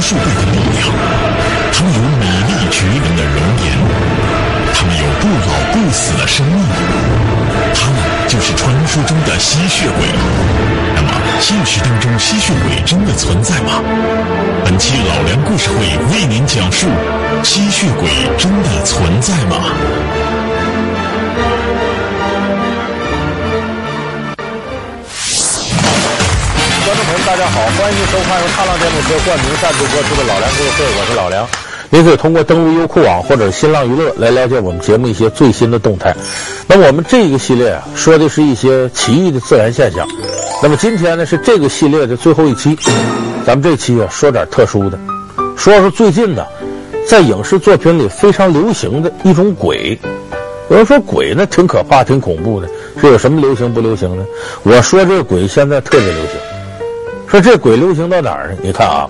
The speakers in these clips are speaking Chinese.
数倍的力量，他们有美丽绝伦的容颜，他们有不老不死的生命，他们就是传说中的吸血鬼。那么，现实当中吸血鬼真的存在吗？本期老梁故事会为您讲述：吸血鬼真的存在吗？大家好，欢迎收看由踏浪电动车冠名赞助播出的《老梁故事会》，我是老梁。您可以通过登录优酷网或者新浪娱乐来了解我们节目一些最新的动态。那我们这个系列啊，说的是一些奇异的自然现象。那么今天呢，是这个系列的最后一期，咱们这期啊说点特殊的，说说最近呢，在影视作品里非常流行的一种鬼。有人说鬼呢挺可怕、挺恐怖的，是有什么流行不流行呢？我说这个鬼现在特别流行。说这鬼流行到哪儿呢？你看啊，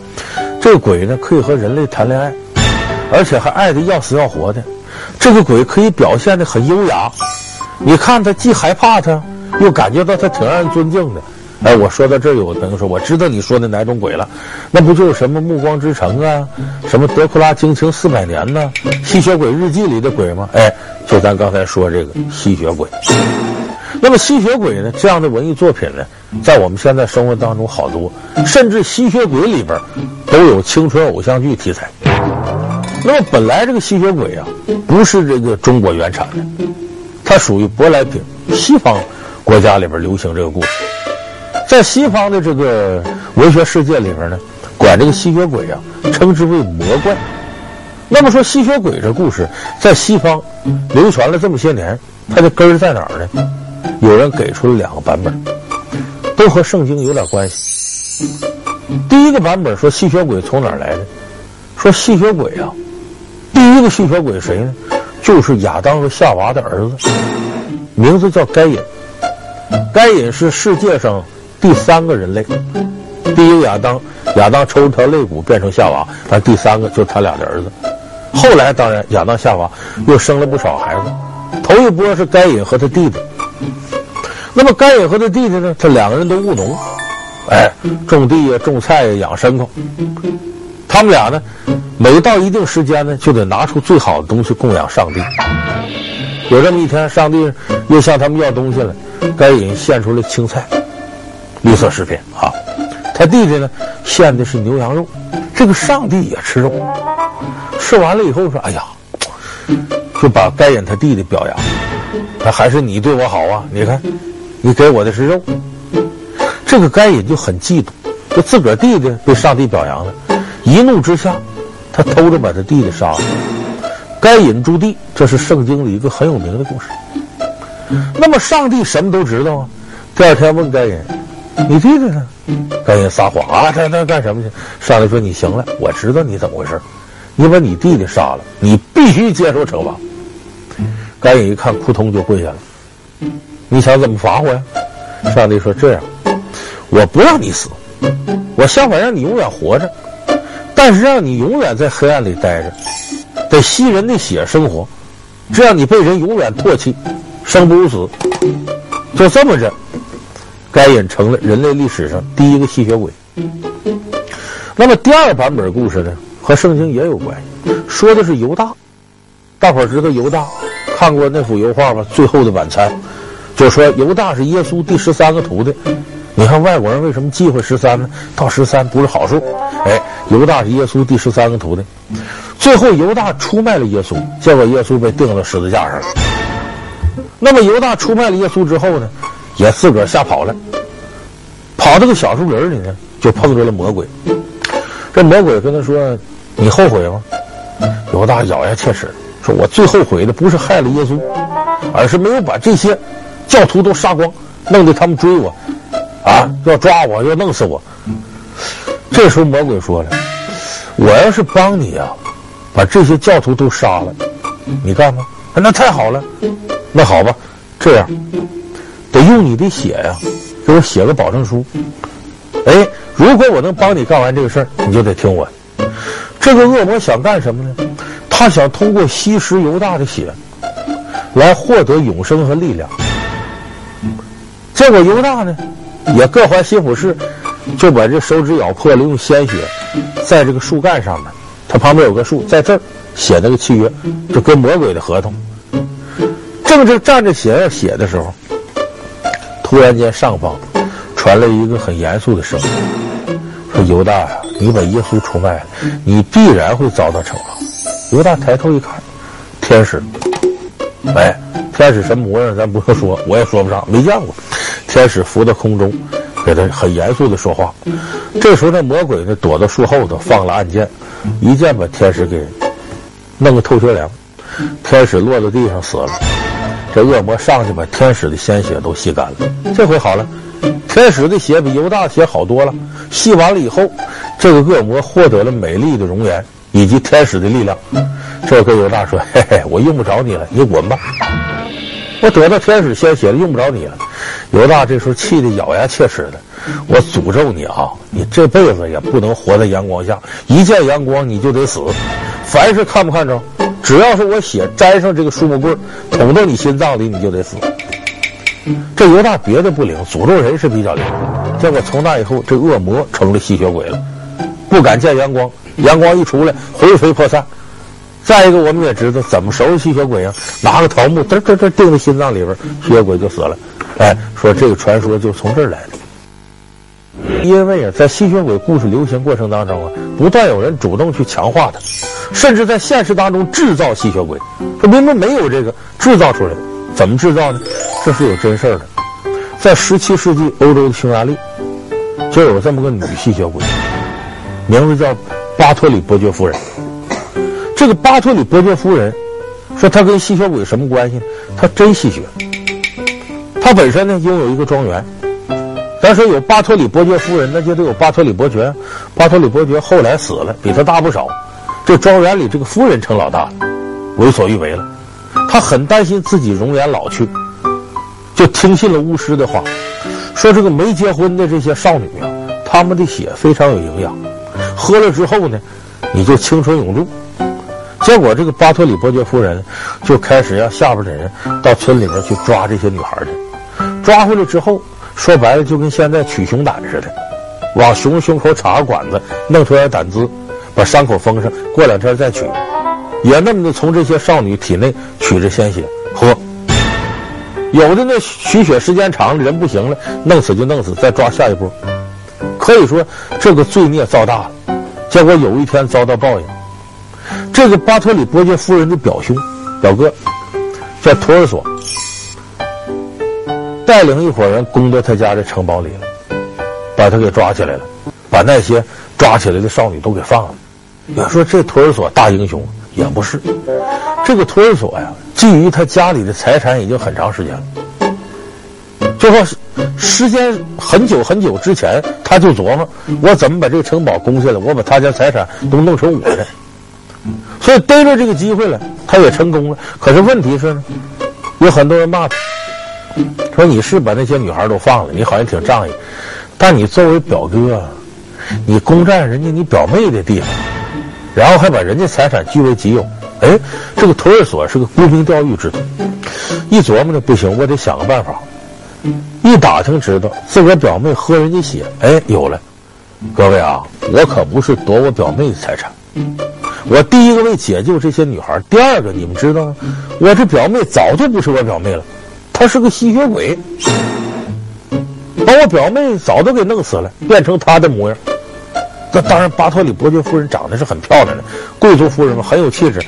这个鬼呢可以和人类谈恋爱，而且还爱得要死要活的。这个鬼可以表现得很优雅，你看他既害怕他，又感觉到他挺让人尊敬的。哎，我说到这儿，有朋友说，我知道你说的哪种鬼了，那不就是什么《暮光之城》啊，什么《德库拉惊情四百年》呢，《吸血鬼日记》里的鬼吗？哎，就咱刚才说这个吸血鬼。那么吸血鬼呢？这样的文艺作品呢，在我们现在生活当中好多，甚至吸血鬼里边都有青春偶像剧题材。那么本来这个吸血鬼啊，不是这个中国原产的，它属于舶来品，西方国家里边流行这个故事。在西方的这个文学世界里边呢，管这个吸血鬼啊称之为魔怪。那么说吸血鬼这故事在西方流传了这么些年，它的根儿在哪儿呢？有人给出了两个版本，都和圣经有点关系。第一个版本说吸血鬼从哪儿来的？说吸血鬼啊，第一个吸血鬼谁呢？就是亚当和夏娃的儿子，名字叫该隐。该隐是世界上第三个人类，第一个亚当，亚当抽一条肋骨变成夏娃，但第三个就是他俩的儿子。后来当然亚当夏娃又生了不少孩子，头一波是该隐和他弟弟。那么该隐和他弟弟呢？他两个人都务农，哎，种地呀、种菜呀、养牲口。他们俩呢，每到一定时间呢，就得拿出最好的东西供养上帝。有这么一天，上帝又向他们要东西了，该隐献出了青菜，绿色食品啊。他弟弟呢，献的是牛羊肉。这个上帝也吃肉，吃完了以后说：“哎呀，就把该隐他弟弟表扬，那还是你对我好啊！你看。”你给我的是肉，这个该隐就很嫉妒，就自个儿弟弟被上帝表扬了，一怒之下，他偷着把他弟弟杀了。该隐诛弟，这是圣经里一个很有名的故事。那么上帝什么都知道啊，第二天问该隐：“你弟弟呢？”该隐撒谎啊，他他干什么去？上帝说：“你行了，我知道你怎么回事，你把你弟弟杀了，你必须接受惩罚。”该隐一看，扑通就跪下了。你想怎么罚我呀？上帝说：“这样，我不让你死，我相反让你永远活着，但是让你永远在黑暗里待着，得吸人的血生活，这样你被人永远唾弃，生不如死。就这么着，该隐成了人类历史上第一个吸血鬼。那么第二版本故事呢，和圣经也有关系，说的是犹大。大伙儿知道犹大，看过那幅油画吗？《最后的晚餐》。”就说犹大是耶稣第十三个徒弟，你看外国人为什么忌讳十三呢？到十三不是好数。哎，犹大是耶稣第十三个徒弟，最后犹大出卖了耶稣，结果耶稣被钉到十字架上了。那么犹大出卖了耶稣之后呢，也自个儿吓跑了，跑到个小树林里呢，就碰着了魔鬼。这魔鬼跟他说：“你后悔吗？”犹大咬牙切齿说：“我最后悔的不是害了耶稣，而是没有把这些。”教徒都杀光，弄得他们追我，啊，要抓我，要弄死我。这时候魔鬼说了：“我要是帮你啊，把这些教徒都杀了，你干吗？那太好了。那好吧，这样得用你的血呀，给我写个保证书。哎，如果我能帮你干完这个事儿，你就得听我的。这个恶魔想干什么呢？他想通过吸食犹大的血，来获得永生和力量。结果犹大呢，也各怀心腹事，就把这手指咬破了，用鲜血在这个树干上面，他旁边有个树，在这儿写那个契约，就跟魔鬼的合同。正是站着写要写的时候，突然间上方传来一个很严肃的声音：“说犹大呀，你把耶稣出卖了，你必然会遭到惩罚。”犹大抬头一看，天使。哎，天使什么模样？咱不用说，我也说不上，没见过。天使浮在空中，给他很严肃的说话。这时候，那魔鬼呢，躲到树后头，放了暗箭，一箭把天使给弄个透彻凉。天使落在地上死了。这恶魔上去把天使的鲜血都吸干了。这回好了，天使的血比犹大的血好多了。吸完了以后，这个恶魔获得了美丽的容颜以及天使的力量。这跟犹大说：“嘿嘿，我用不着你了，你滚吧！我得到天使鲜血了，用不着你了。”犹大这时候气得咬牙切齿的：“我诅咒你啊！你这辈子也不能活在阳光下，一见阳光你就得死。凡是看不看着，只要是我血沾上这个树木棍，捅到你心脏里，你就得死。”这犹大别的不灵，诅咒人是比较灵。结果从那以后，这恶魔成了吸血鬼了，不敢见阳光，阳光一出来，魂飞魄散。再一个，我们也知道怎么收拾吸血鬼啊？拿个桃木，嘚嘚嘚钉在心脏里边，吸血鬼就死了。哎，说这个传说就从这儿来的。因为啊，在吸血鬼故事流行过程当中啊，不断有人主动去强化它，甚至在现实当中制造吸血鬼。这明明没有这个制造出来，怎么制造呢？这是有真事儿的。在十七世纪欧洲的匈牙利，就有这么个女吸血鬼，名字叫巴托里伯爵夫人。这个巴托里伯爵夫人说：“她跟吸血鬼什么关系呢？她真吸血。她本身呢拥有一个庄园。咱说有巴托里伯爵夫人，那就得有巴托里伯爵。巴托里伯爵后来死了，比他大不少。这庄园里这个夫人成老大了，为所欲为了。他很担心自己容颜老去，就听信了巫师的话，说这个没结婚的这些少女啊，她们的血非常有营养，喝了之后呢，你就青春永驻。”结果，这个巴托里伯爵夫人就开始让下边的人到村里边去抓这些女孩去。抓回来之后，说白了就跟现在取熊胆似的，往熊胸口插个管子，弄出来胆汁，把伤口封上，过两天再取。也那么的从这些少女体内取着鲜血喝。有的那取血时间长了，人不行了，弄死就弄死，再抓下一波。可以说这个罪孽造大了。结果有一天遭到报应。这个巴托里伯爵夫人的表兄、表哥叫托尔索，带领一伙人攻到他家的城堡里了，把他给抓起来了，把那些抓起来的少女都给放了。要说这托尔索大英雄也不是，这个托尔索呀，觊觎他家里的财产已经很长时间了，就说时间很久很久之前，他就琢磨我怎么把这个城堡攻下来，我把他家财产都弄成我的。所以逮着这个机会了，他也成功了。可是问题是呢，有很多人骂他，说你是把那些女孩都放了，你好像挺仗义，但你作为表哥，你攻占人家你表妹的地方，然后还把人家财产据为己有。哎，这个托儿所是个沽名钓誉之徒，一琢磨呢，不行，我得想个办法。一打听知道自个表妹喝人家血，哎，有了。各位啊，我可不是夺我表妹的财产。我第一个为解救这些女孩，第二个你们知道吗？我这表妹早就不是我表妹了，她是个吸血鬼，把我表妹早都给弄死了，变成她的模样。那当然，巴托里伯爵夫人长得是很漂亮的，贵族夫人嘛，很有气质。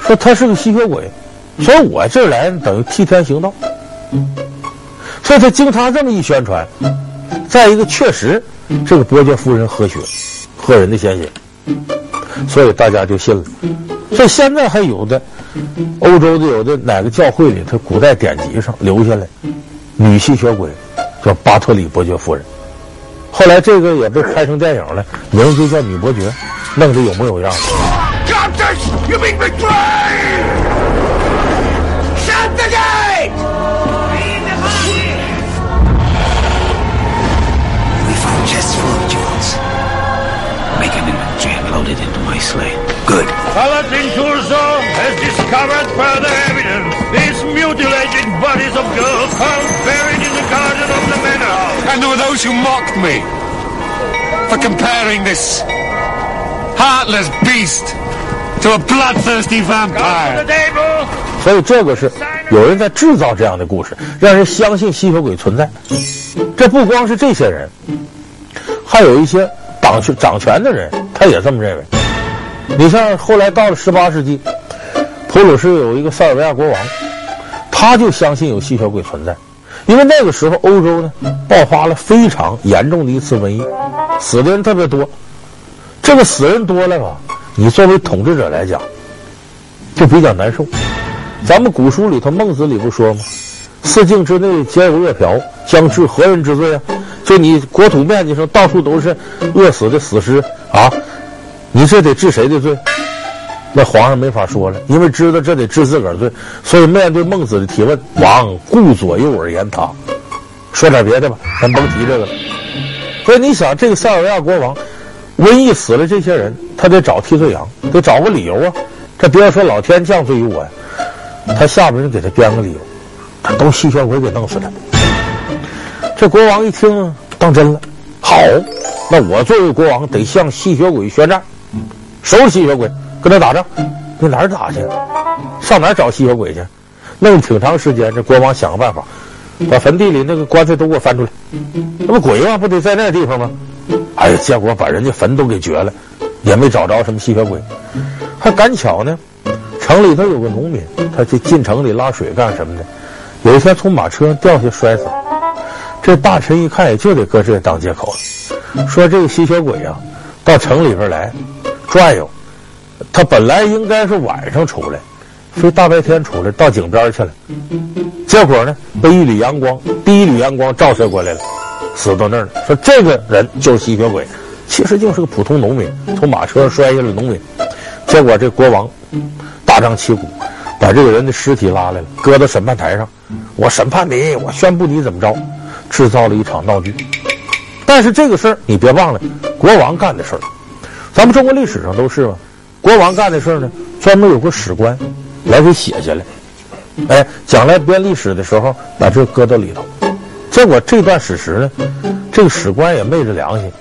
说她是个吸血鬼，所以我这儿来等于替天行道。所以他经他这么一宣传，再一个确实这个伯爵夫人喝血，喝人的鲜血。所以大家就信了，所以现在还有的欧洲的有的哪个教会里，他古代典籍上留下来女吸血鬼叫巴托里伯爵夫人，后来这个也被拍成电影了，名字就叫女伯爵，弄得有模有样 Alatin Tulso has discovered further evidence these mutilated bodies of girls found buried in the garden of the manor and there were those who mocked me for comparing this heartless beast to a bloodthirsty vampire in the table 所以这个是有人在制造这样的故事让人相信吸血鬼存在这不光是这些人还有一些掌权掌权的人他也这么认为你像后来到了十八世纪，普鲁士有一个塞尔维亚国王，他就相信有吸血鬼存在，因为那个时候欧洲呢爆发了非常严重的一次瘟疫，死的人特别多。这个死人多了吧，你作为统治者来讲，就比较难受。咱们古书里头《孟子》里不说吗？四境之内皆有饿殍，将至何人之罪啊？就你国土面积上到处都是饿死的死尸啊，你这得治谁的罪？那皇上没法说了，因为知道这得治自个儿罪，所以面对孟子的提问，王顾左右而言他。说点别的吧，咱甭提这个了。所以你想，这个塞尔维亚国王瘟疫死了这些人，他得找替罪羊，得找个理由啊。这别说老天降罪于我呀。他下边人给他编个理由，他都吸血鬼给弄死他。这国王一听当真了，好，那我作为国王得向吸血鬼宣战，收吸血鬼，跟他打仗。你哪儿打去？上哪儿找吸血鬼去？弄挺长时间，这国王想个办法，把坟地里那个棺材都给我翻出来。那不鬼吗？不得在那地方吗？哎呀，结果把人家坟都给掘了，也没找着什么吸血鬼。还赶巧呢。城里头有个农民，他去进城里拉水干什么的？有一天从马车上掉下摔死了。这大臣一看，也就得搁这当借口了，说这个吸血鬼啊，到城里边来转悠，他本来应该是晚上出来，非大白天出来到井边去了。结果呢，被一缕阳光，第一缕阳光照射过来了，死到那儿了。说这个人就是吸血鬼，其实就是个普通农民，从马车上摔下来农民。结果这国王。大张旗鼓，把这个人的尸体拉来了，搁到审判台上。我审判你，我宣布你怎么着，制造了一场闹剧。但是这个事儿你别忘了，国王干的事儿，咱们中国历史上都是嘛。国王干的事儿呢，专门有个史官来给写下来。哎，将来编历史的时候把这搁到里头。结果这段史实呢，这个史官也昧着良心。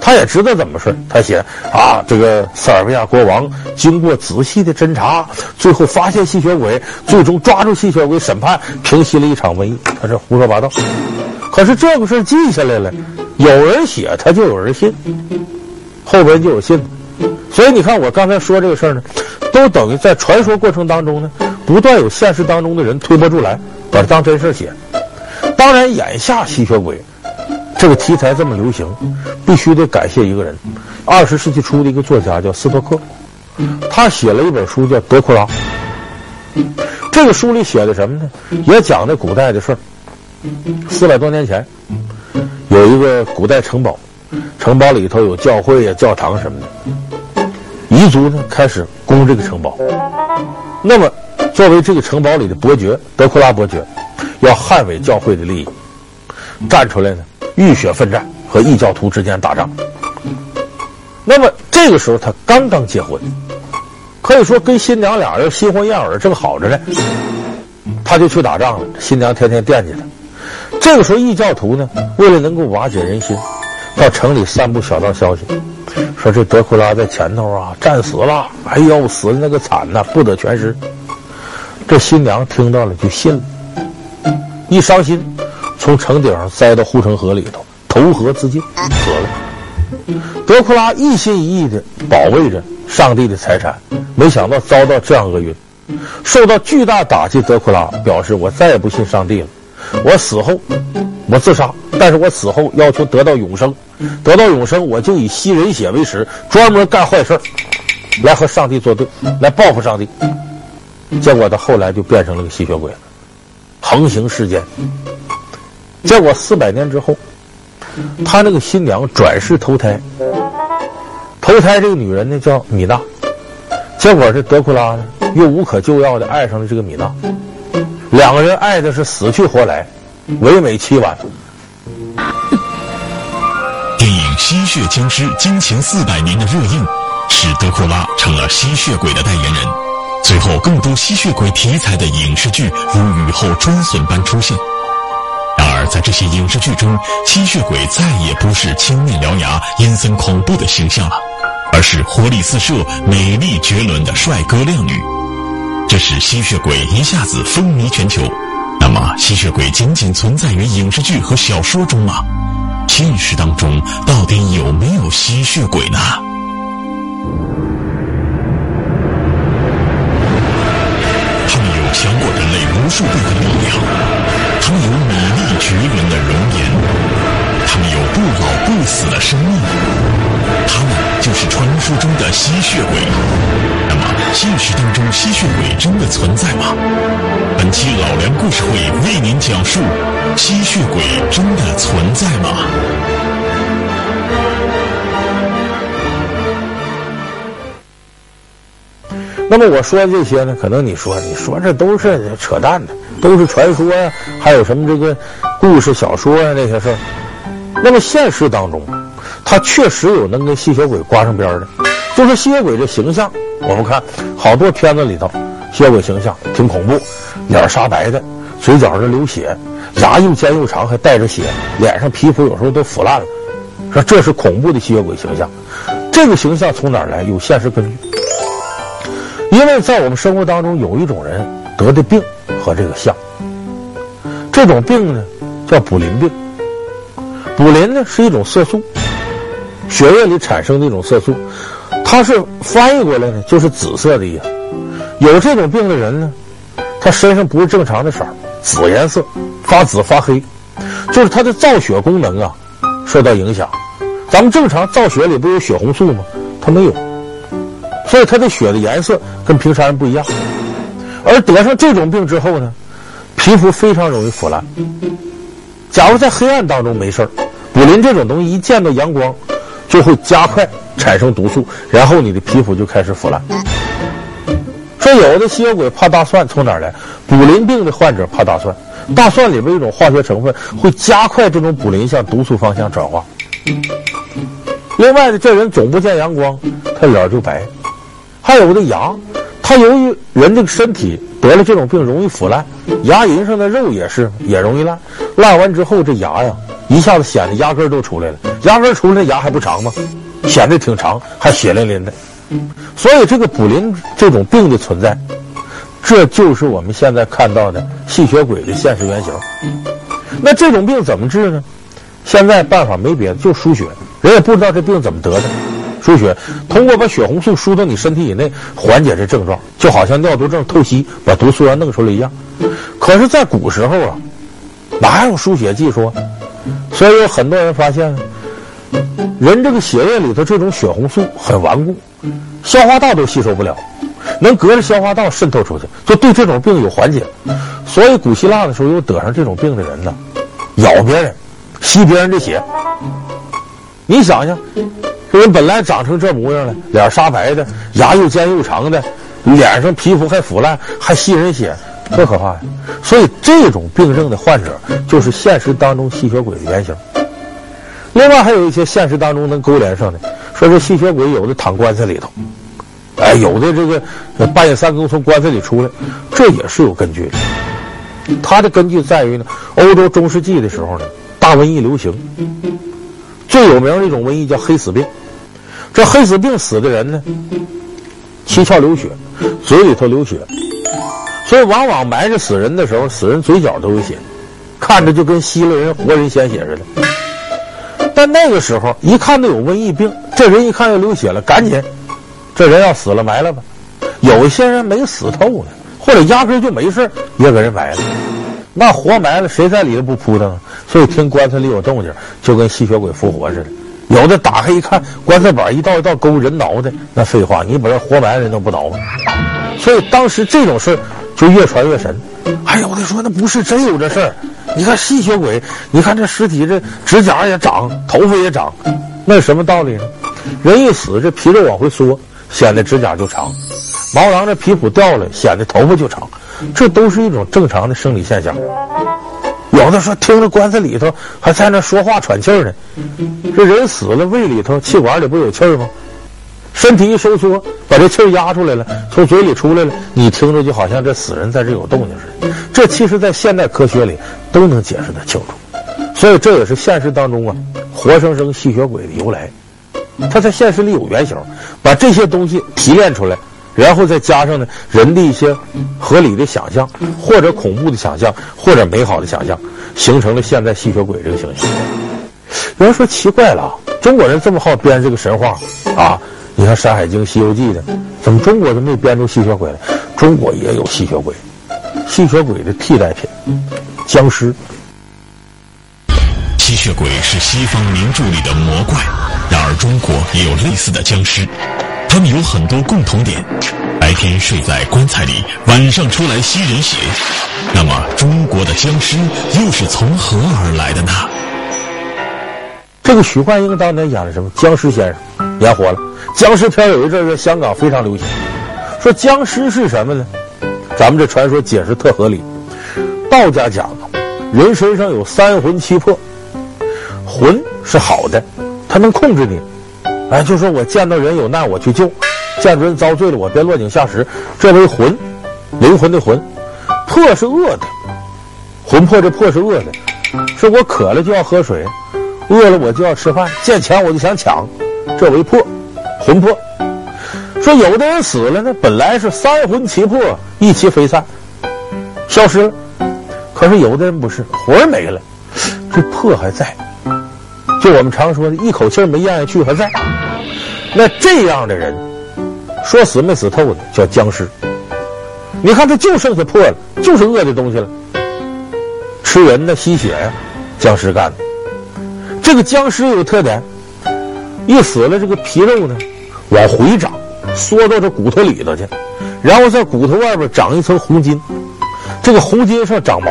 他也知道怎么事，他写啊，这个塞尔维亚国王经过仔细的侦查，最后发现吸血鬼，最终抓住吸血鬼审判，平息了一场瘟疫。他是胡说八道。可是这个事记下来了，有人写，他就有人信，后边就有信。所以你看，我刚才说这个事儿呢，都等于在传说过程当中呢，不断有现实当中的人推波助澜，把它当真事写。当然，眼下吸血鬼。这个题材这么流行，必须得感谢一个人，二十世纪初的一个作家叫斯托克，他写了一本书叫《德库拉》。这个书里写的什么呢？也讲的古代的事儿。四百多年前，有一个古代城堡，城堡里头有教会啊、教堂什么的。彝族呢开始攻这个城堡，那么作为这个城堡里的伯爵德库拉伯爵，要捍卫教会的利益，站出来呢。浴血奋战，和异教徒之间打仗。那么这个时候他刚刚结婚，可以说跟新娘俩人新婚燕尔，正好着呢。他就去打仗了，新娘天天惦记他。这个时候异教徒呢，为了能够瓦解人心，到城里散布小道消息，说这德库拉在前头啊战死了，哎呦死的那个惨呐，不得全尸。这新娘听到了就信了，一伤心。从城顶上栽到护城河里头，投河自尽，死了。德库拉一心一意的保卫着上帝的财产，没想到遭到这样厄运，受到巨大打击。德库拉表示：“我再也不信上帝了，我死后我自杀，但是我死后要求得到永生，得到永生我就以吸人血为食，专门干坏事来和上帝作对，来报复上帝。”结果他后来就变成了个吸血鬼了，横行世间。结果四百年之后，他那个新娘转世投胎，投胎这个女人呢叫米娜，结果这德库拉呢又无可救药的爱上了这个米娜，两个人爱的是死去活来，唯美凄婉。《吸血僵尸》惊情四百年的热映，使德库拉成了吸血鬼的代言人。随后，更多吸血鬼题材的影视剧如雨后春笋般出现。然而在这些影视剧中，吸血鬼再也不是青面獠牙、阴森恐怖的形象了，而是活力四射、美丽绝伦的帅哥靓女。这使吸血鬼一下子风靡全球。那么，吸血鬼仅仅存在于影视剧和小说中吗？现实当中到底有没有吸血鬼呢？他们有强过人类无数倍的力量，他们有美丽绝伦的容颜，他们有不老不死的生命，他们就是传说中的吸血鬼。那么，现实当中吸血鬼真的存在吗？本期老梁故事会为您讲述：吸血鬼真的存在吗？那么我说这些呢，可能你说，你说这都是扯淡的，都是传说，还有什么这个故事小说啊那些事儿。那么现实当中，他确实有能跟吸血鬼挂上边的，就是吸血鬼的形象。我们看好多片子里头，吸血鬼形象挺恐怖，脸煞白的，嘴角上流血，牙又尖又长，还带着血，脸上皮肤有时候都腐烂了，说这是恐怖的吸血鬼形象。这个形象从哪儿来？有现实根据。因为在我们生活当中，有一种人得的病和这个像，这种病呢叫卟啉病。卟啉呢是一种色素，血液里产生的一种色素，它是翻译过来呢就是紫色的意思。有这种病的人呢，他身上不是正常的色，紫颜色，发紫发黑，就是他的造血功能啊受到影响。咱们正常造血里不有血红素吗？他没有。所以他的血的颜色跟平常人不一样，而得上这种病之后呢，皮肤非常容易腐烂。假如在黑暗当中没事儿，卟啉这种东西一见到阳光，就会加快产生毒素，然后你的皮肤就开始腐烂。说有的吸血鬼怕大蒜从哪儿来？卟啉病的患者怕大蒜，大蒜里边有一种化学成分会加快这种卟啉向毒素方向转化。另外呢，这人总不见阳光，他脸就白。还有的牙，他由于人这个身体得了这种病容易腐烂，牙龈上的肉也是也容易烂，烂完之后这牙呀一下子显得牙根都出来了，牙根出来牙还不长吗？显得挺长，还血淋淋的。所以这个卟啉这种病的存在，这就是我们现在看到的吸血鬼的现实原型。那这种病怎么治呢？现在办法没别的，就输血，人也不知道这病怎么得的。输血，通过把血红素输到你身体以内，缓解这症状，就好像尿毒症透析把毒素要弄出来一样。可是，在古时候啊，哪有输血技术啊？所以有很多人发现，人这个血液里头这种血红素很顽固，消化道都吸收不了，能隔着消化道渗透出去，就对这种病有缓解。所以，古希腊的时候有得上这种病的人呢，咬别人，吸别人的血。你想想。这人本来长成这模样了，脸煞白的，牙又尖又长的，脸上皮肤还腐烂，还吸人血，多可怕呀！所以这种病症的患者，就是现实当中吸血鬼的原型。另外还有一些现实当中能勾连上的，说这吸血鬼有的躺棺材里头，哎，有的这个半夜三更从棺材里出来，这也是有根据的。它的根据在于呢，欧洲中世纪的时候呢，大瘟疫流行，最有名的一种瘟疫叫黑死病。这黑死病死的人呢，七窍流血，嘴里头流血，所以往往埋着死人的时候，死人嘴角都有血，看着就跟吸了人活人鲜血似的。但那个时候一看到有瘟疫病，这人一看要流血了，赶紧，这人要死了埋了吧。有些人没死透呢，或者压根就没事也给人埋了。那活埋了，谁在里头不扑腾？所以听棺材里有动静，就跟吸血鬼复活似的。有的打开一看，棺材板一道一道勾人挠的，那废话，你把人活埋了人都不挠吗？所以当时这种事就越传越神。还有的说那不是真有这事儿，你看吸血鬼，你看这尸体这指甲也长，头发也长，那是什么道理呢？人一死，这皮肉往回缩，显得指甲就长；毛囊这皮肤掉了，显得头发就长，这都是一种正常的生理现象。有的说听着棺材里头还在那说话喘气儿呢，这人死了胃里头气管里不有气儿吗？身体一收缩，把这气儿压出来了，从嘴里出来了，你听着就好像这死人在这有动静似的。这其实在现代科学里都能解释得清楚。所以这也是现实当中啊，活生生吸血鬼的由来。它在现实里有原型，把这些东西提炼出来，然后再加上呢人的一些合理的想象，或者恐怖的想象，或者美好的想象，形成了现在吸血鬼这个形象。有人说奇怪了，中国人这么好编这个神话啊，你看《山海经》《西游记》的，怎么中国都没编出吸血鬼来？中国也有吸血鬼，吸血鬼的替代品，僵尸。吸血鬼是西方名著里的魔怪。然而，中国也有类似的僵尸，他们有很多共同点：白天睡在棺材里，晚上出来吸人血。那么，中国的僵尸又是从何而来的呢？这个许冠英当年演的什么？僵尸先生演火了。僵尸片有一阵在香港非常流行。说僵尸是什么呢？咱们这传说解释特合理。道家讲，人身上有三魂七魄，魂是好的。它能控制你，哎，就说我见到人有难我去救，见到人遭罪了我别落井下石，这为魂，灵魂的魂，魄是恶的，魂魄这魄是恶的，是我渴了就要喝水，饿了我就要吃饭，见钱我就想抢，这为魄，魂魄。说有的人死了呢，本来是三魂七魄一齐飞散，消失了，可是有的人不是，魂没了，这魄还在。就我们常说的，一口气没咽下去还在。那这样的人，说死没死透的叫僵尸。你看他就剩下魄了，就是恶的东西了，吃人的吸血呀，僵尸干的。这个僵尸有个特点，一死了这个皮肉呢，往回长，缩到这骨头里头去，然后在骨头外边长一层红筋，这个红筋上长毛，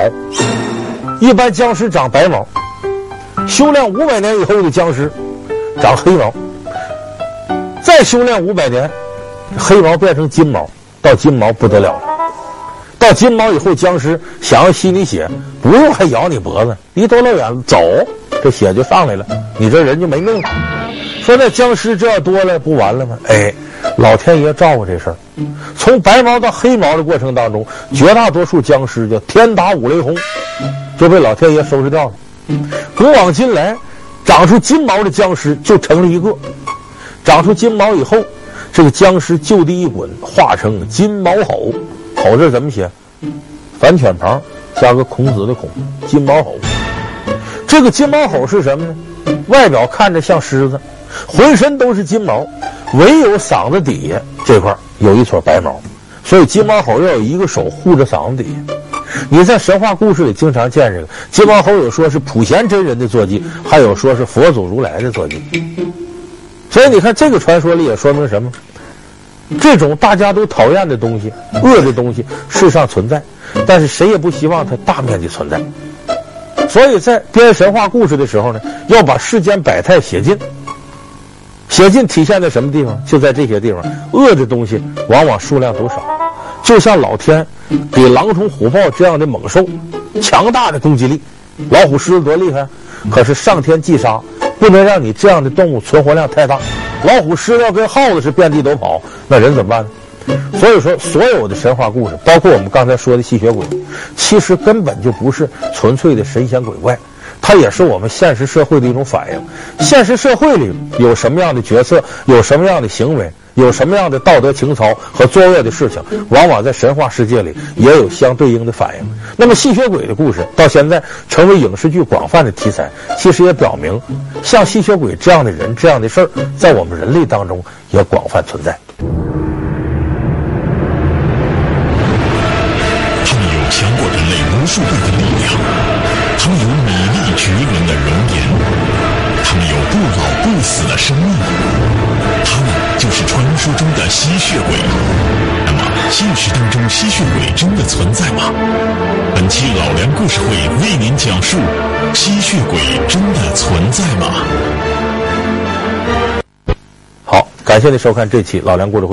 一般僵尸长白毛。修炼五百年以后的僵尸，长黑毛；再修炼五百年，黑毛变成金毛，到金毛不得了了。到金毛以后，僵尸想要吸你血，不用还咬你脖子，离多老远走，这血就上来了，你这人就没命了。说那僵尸这样多了，不完了吗？哎，老天爷照顾这事儿，从白毛到黑毛的过程当中，绝大多数僵尸就天打五雷轰，就被老天爷收拾掉了。古往今来，长出金毛的僵尸就成了一个。长出金毛以后，这个僵尸就地一滚，化成金毛吼。吼字怎么写？反犬旁加个孔子的孔，金毛吼。这个金毛吼是什么呢？外表看着像狮子，浑身都是金毛，唯有嗓子底下这块有一撮白毛，所以金毛吼要有一个手护着嗓子底下。你在神话故事里经常见这个金毛猴，有说是普贤真人的坐骑，还有说是佛祖如来的坐骑。所以你看这个传说里也说明什么？这种大家都讨厌的东西、恶的东西，世上存在，但是谁也不希望它大面积存在。所以在编神话故事的时候呢，要把世间百态写尽。写尽体现在什么地方？就在这些地方，恶的东西往往数量都少。就像老天给狼虫虎豹这样的猛兽强大的攻击力，老虎狮子多厉害，可是上天忌杀，不能让你这样的动物存活量太大。老虎狮子要跟耗子是遍地都跑，那人怎么办呢？所以说，所有的神话故事，包括我们刚才说的吸血鬼，其实根本就不是纯粹的神仙鬼怪，它也是我们现实社会的一种反应。现实社会里有什么样的角色，有什么样的行为。有什么样的道德情操和作恶的事情，往往在神话世界里也有相对应的反应。那么吸血鬼的故事到现在成为影视剧广泛的题材，其实也表明，像吸血鬼这样的人、这样的事儿，在我们人类当中也广泛存在。数倍的力量，他们有美丽绝伦的容颜，他们有不老不死的生命。他们就是传说中的吸血鬼。那么，现实当中吸血鬼真的存在吗？本期老梁故事会为您讲述：吸血鬼真的存在吗？好，感谢您收看这期老梁故事会。